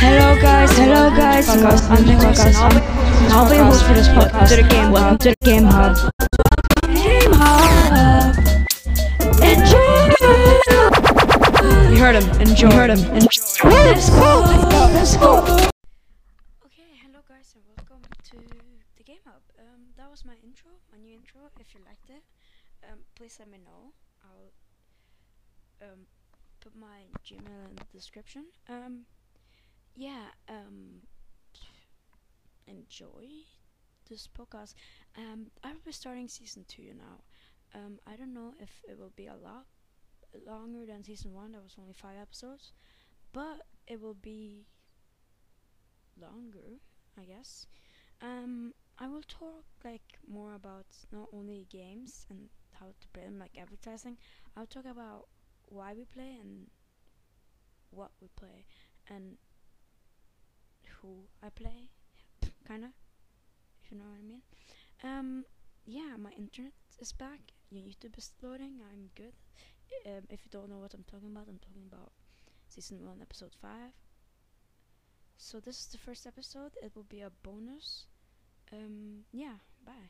Hello guys, hello guys. Podcast. I'm Niklas and I'll be, and I'll be your host for this podcast. To the Game Welcome Hub. to the Game Hub. Game Hub. Enjoy. You heard him. Enjoy. You heard him. Enjoy. Let's go. Let's go. Okay, hello guys and welcome to the Game Hub. Um, that was my intro, my new intro. If you liked it, um, please let me know. I'll um put my Gmail in the description. Um, yeah. Um, enjoy this podcast. Um, I will be starting season two now. Um, I don't know if it will be a lot longer than season one. That was only five episodes, but it will be longer, I guess. Um, I will talk like more about not only games and how to play them, like advertising. I'll talk about why we play and what we play and who I play, kinda. If you know what I mean. Um, yeah, my internet is back. YouTube is loading. I'm good. Um, if you don't know what I'm talking about, I'm talking about season one, episode five. So this is the first episode. It will be a bonus. Um, yeah. Bye.